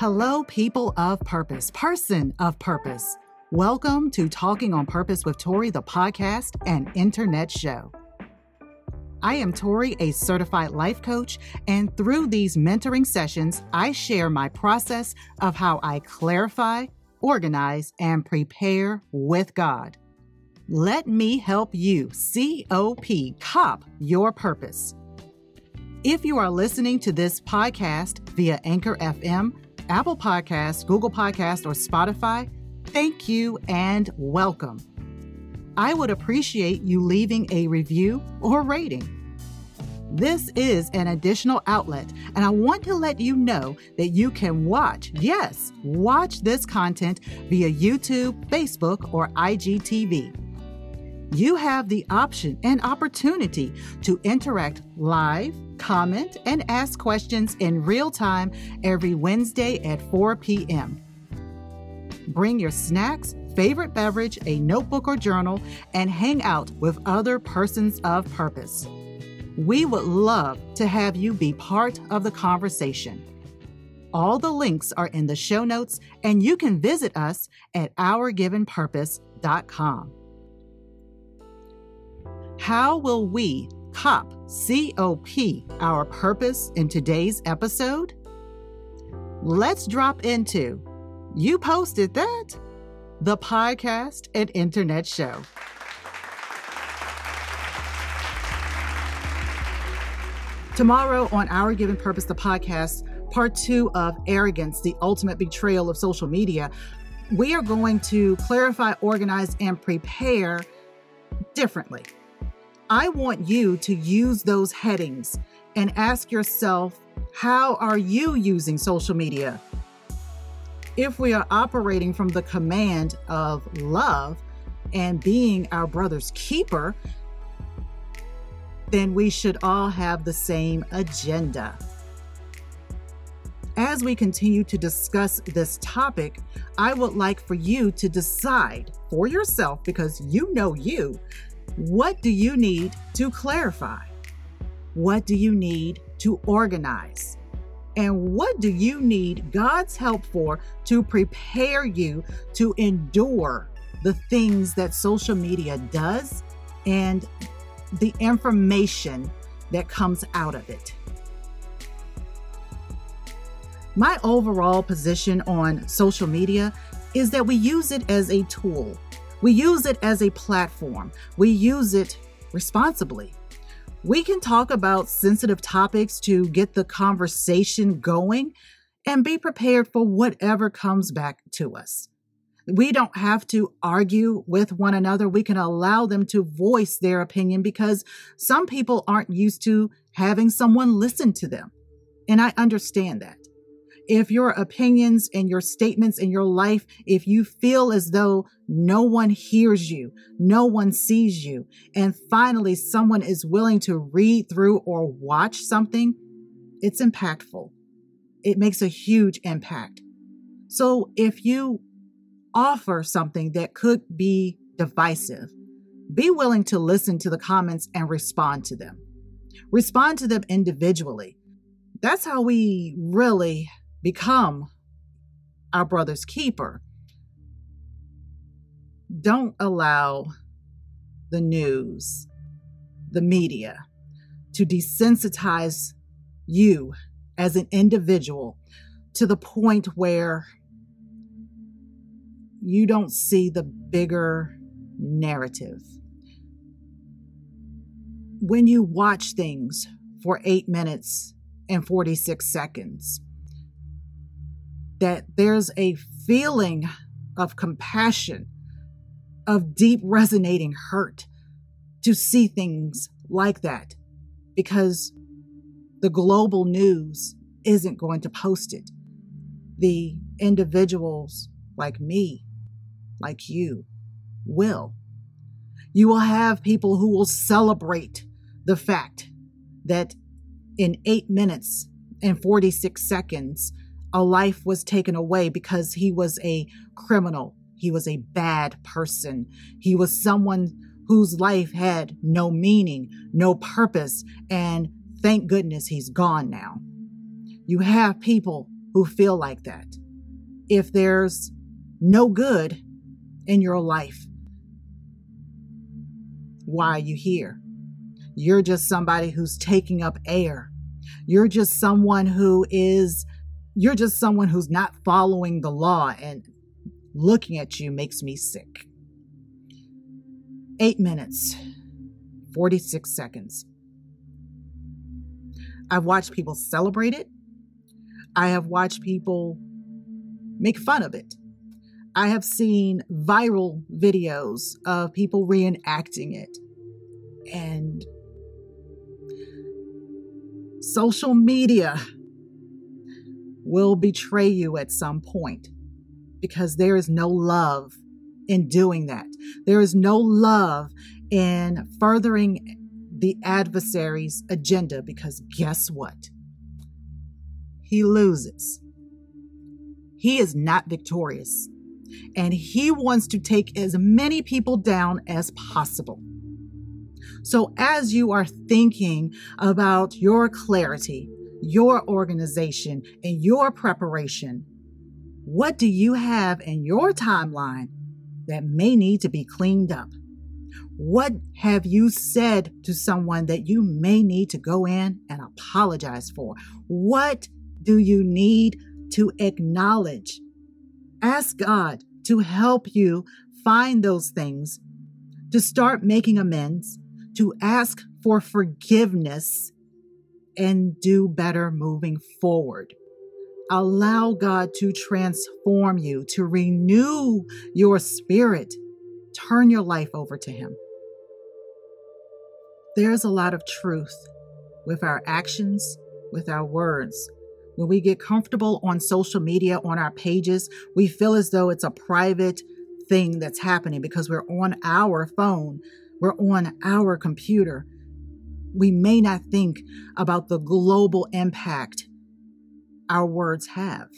Hello, people of purpose, person of purpose. Welcome to Talking on Purpose with Tori, the podcast and internet show. I am Tori, a certified life coach, and through these mentoring sessions, I share my process of how I clarify, organize, and prepare with God. Let me help you COP, COP your purpose. If you are listening to this podcast via Anchor FM, Apple Podcasts, Google Podcasts, or Spotify, thank you and welcome. I would appreciate you leaving a review or rating. This is an additional outlet, and I want to let you know that you can watch, yes, watch this content via YouTube, Facebook, or IGTV you have the option and opportunity to interact live, comment, and ask questions in real time every Wednesday at 4 p.m. Bring your snacks, favorite beverage, a notebook or journal, and hang out with other persons of purpose. We would love to have you be part of the conversation. All the links are in the show notes, and you can visit us at ourgivenpurpose.com. How will we COP, COP, our purpose in today's episode? Let's drop into You Posted That, the podcast and internet show. Tomorrow on Our Given Purpose, the podcast, part two of Arrogance, the ultimate betrayal of social media, we are going to clarify, organize, and prepare differently. I want you to use those headings and ask yourself, how are you using social media? If we are operating from the command of love and being our brother's keeper, then we should all have the same agenda. As we continue to discuss this topic, I would like for you to decide for yourself, because you know you, what do you need to clarify? What do you need to organize? And what do you need God's help for to prepare you to endure the things that social media does and the information that comes out of it? My overall position on social media is that we use it as a tool we use it as a platform, we use it responsibly. We can talk about sensitive topics to get the conversation going and be prepared for whatever comes back to us. We don't have to argue with one another. We can allow them to voice their opinion because some people aren't used to having someone listen to them. And I understand that if your opinions and your statements in your life, if you feel as though no one hears you, no one sees you, and finally someone is willing to read through or watch something, it's impactful. It makes a huge impact. So if you offer something that could be divisive, be willing to listen to the comments and respond to them. Respond to them individually. That's how we really become our brother's keeper. Don't allow the news, the media, to desensitize you as an individual to the point where you don't see the bigger narrative. When you watch things for eight minutes and 46 seconds, that there's a feeling of compassion, of deep resonating hurt to see things like that because the global news isn't going to post it. The individuals like me, like you, will. You will have people who will celebrate the fact that in eight minutes and 46 seconds, a life was taken away because he was a criminal. He was a bad person. He was someone whose life had no meaning, no purpose, and thank goodness he's gone now. You have people who feel like that. If there's no good in your life, why are you here? You're just somebody who's taking up air. You're just someone who is, you're just someone who's not following the law, and looking at you makes me sick. Eight minutes, 46 seconds. I've watched people celebrate it. I have watched people make fun of it. I have seen viral videos of people reenacting it. And social media will betray you at some point because there is no love in doing that. There is no love in furthering the adversary's agenda because guess what? He loses. He is not victorious. And he wants to take as many people down as possible. So, as you are thinking about your clarity, your organization, and your preparation, what do you have in your timeline that may need to be cleaned up? What have you said to someone that you may need to go in and apologize for? What do you need to acknowledge? Ask God to help you find those things, to start making amends, to ask for forgiveness, and do better moving forward. Allow God to transform you, to renew your spirit. Turn your life over to Him. There's a lot of truth with our actions, with our words. When we get comfortable on social media, on our pages, we feel as though it's a private thing that's happening because we're on our phone, we're on our computer. We may not think about the global impact our words have.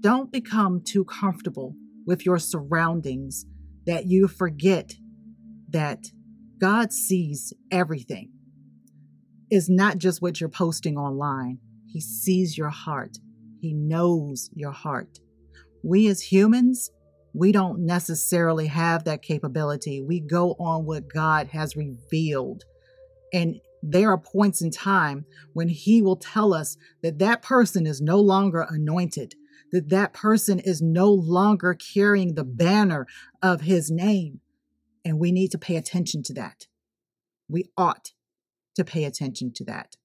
Don't become too comfortable with your surroundings that you forget that God sees everything. It's not just what you're posting online. He sees your heart. He knows your heart. We as humans, we don't necessarily have that capability. We go on what God has revealed. And there are points in time when He will tell us that that person is no longer anointed, that that person is no longer carrying the banner of His name. And we need to pay attention to that. We ought to pay attention to that.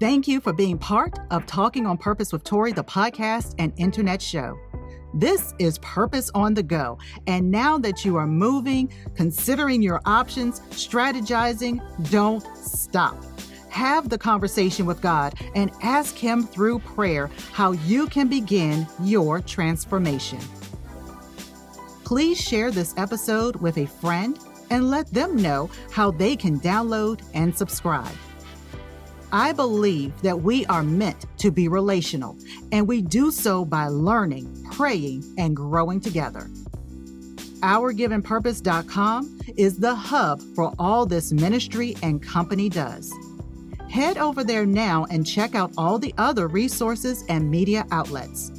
Thank you for being part of Talking on Purpose with Tori, the podcast and internet show. This is Purpose on the Go. And now that you are moving, considering your options, strategizing, don't stop. Have the conversation with God and ask Him through prayer how you can begin your transformation. Please share this episode with a friend and let them know how they can download and subscribe. I believe that we are meant to be relational, and we do so by learning, praying, and growing together. OurGivenPurpose.com is the hub for all this ministry and company does. Head over there now and check out all the other resources and media outlets.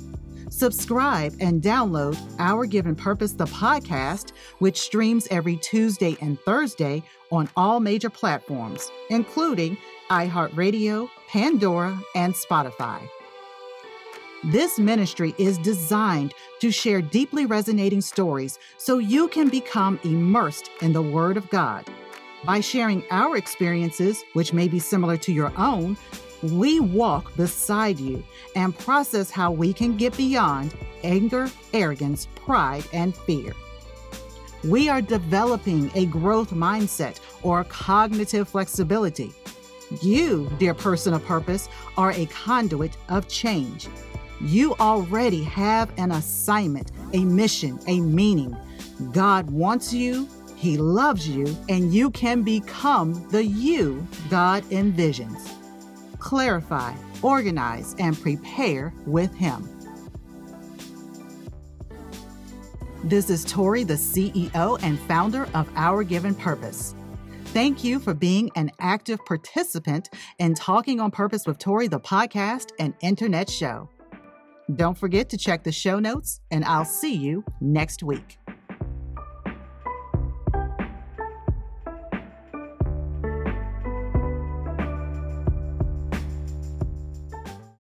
Subscribe and download Our Given Purpose, the podcast, which streams every Tuesday and Thursday on all major platforms, including iHeartRadio, Pandora, and Spotify. This ministry is designed to share deeply resonating stories so you can become immersed in the Word of God. By sharing our experiences, which may be similar to your own, we walk beside you and process how we can get beyond anger, arrogance, pride, and fear. We are developing a growth mindset or cognitive flexibility you, dear person of purpose, are a conduit of change. You already have an assignment, a mission, a meaning. God wants you, He loves you, and you can become the you God envisions. Clarify, organize, and prepare with Him. This is Tori, the CEO and founder of Our Given Purpose. Thank you for being an active participant in Talking on Purpose with Tori, the podcast and internet show. Don't forget to check the show notes, and I'll see you next week.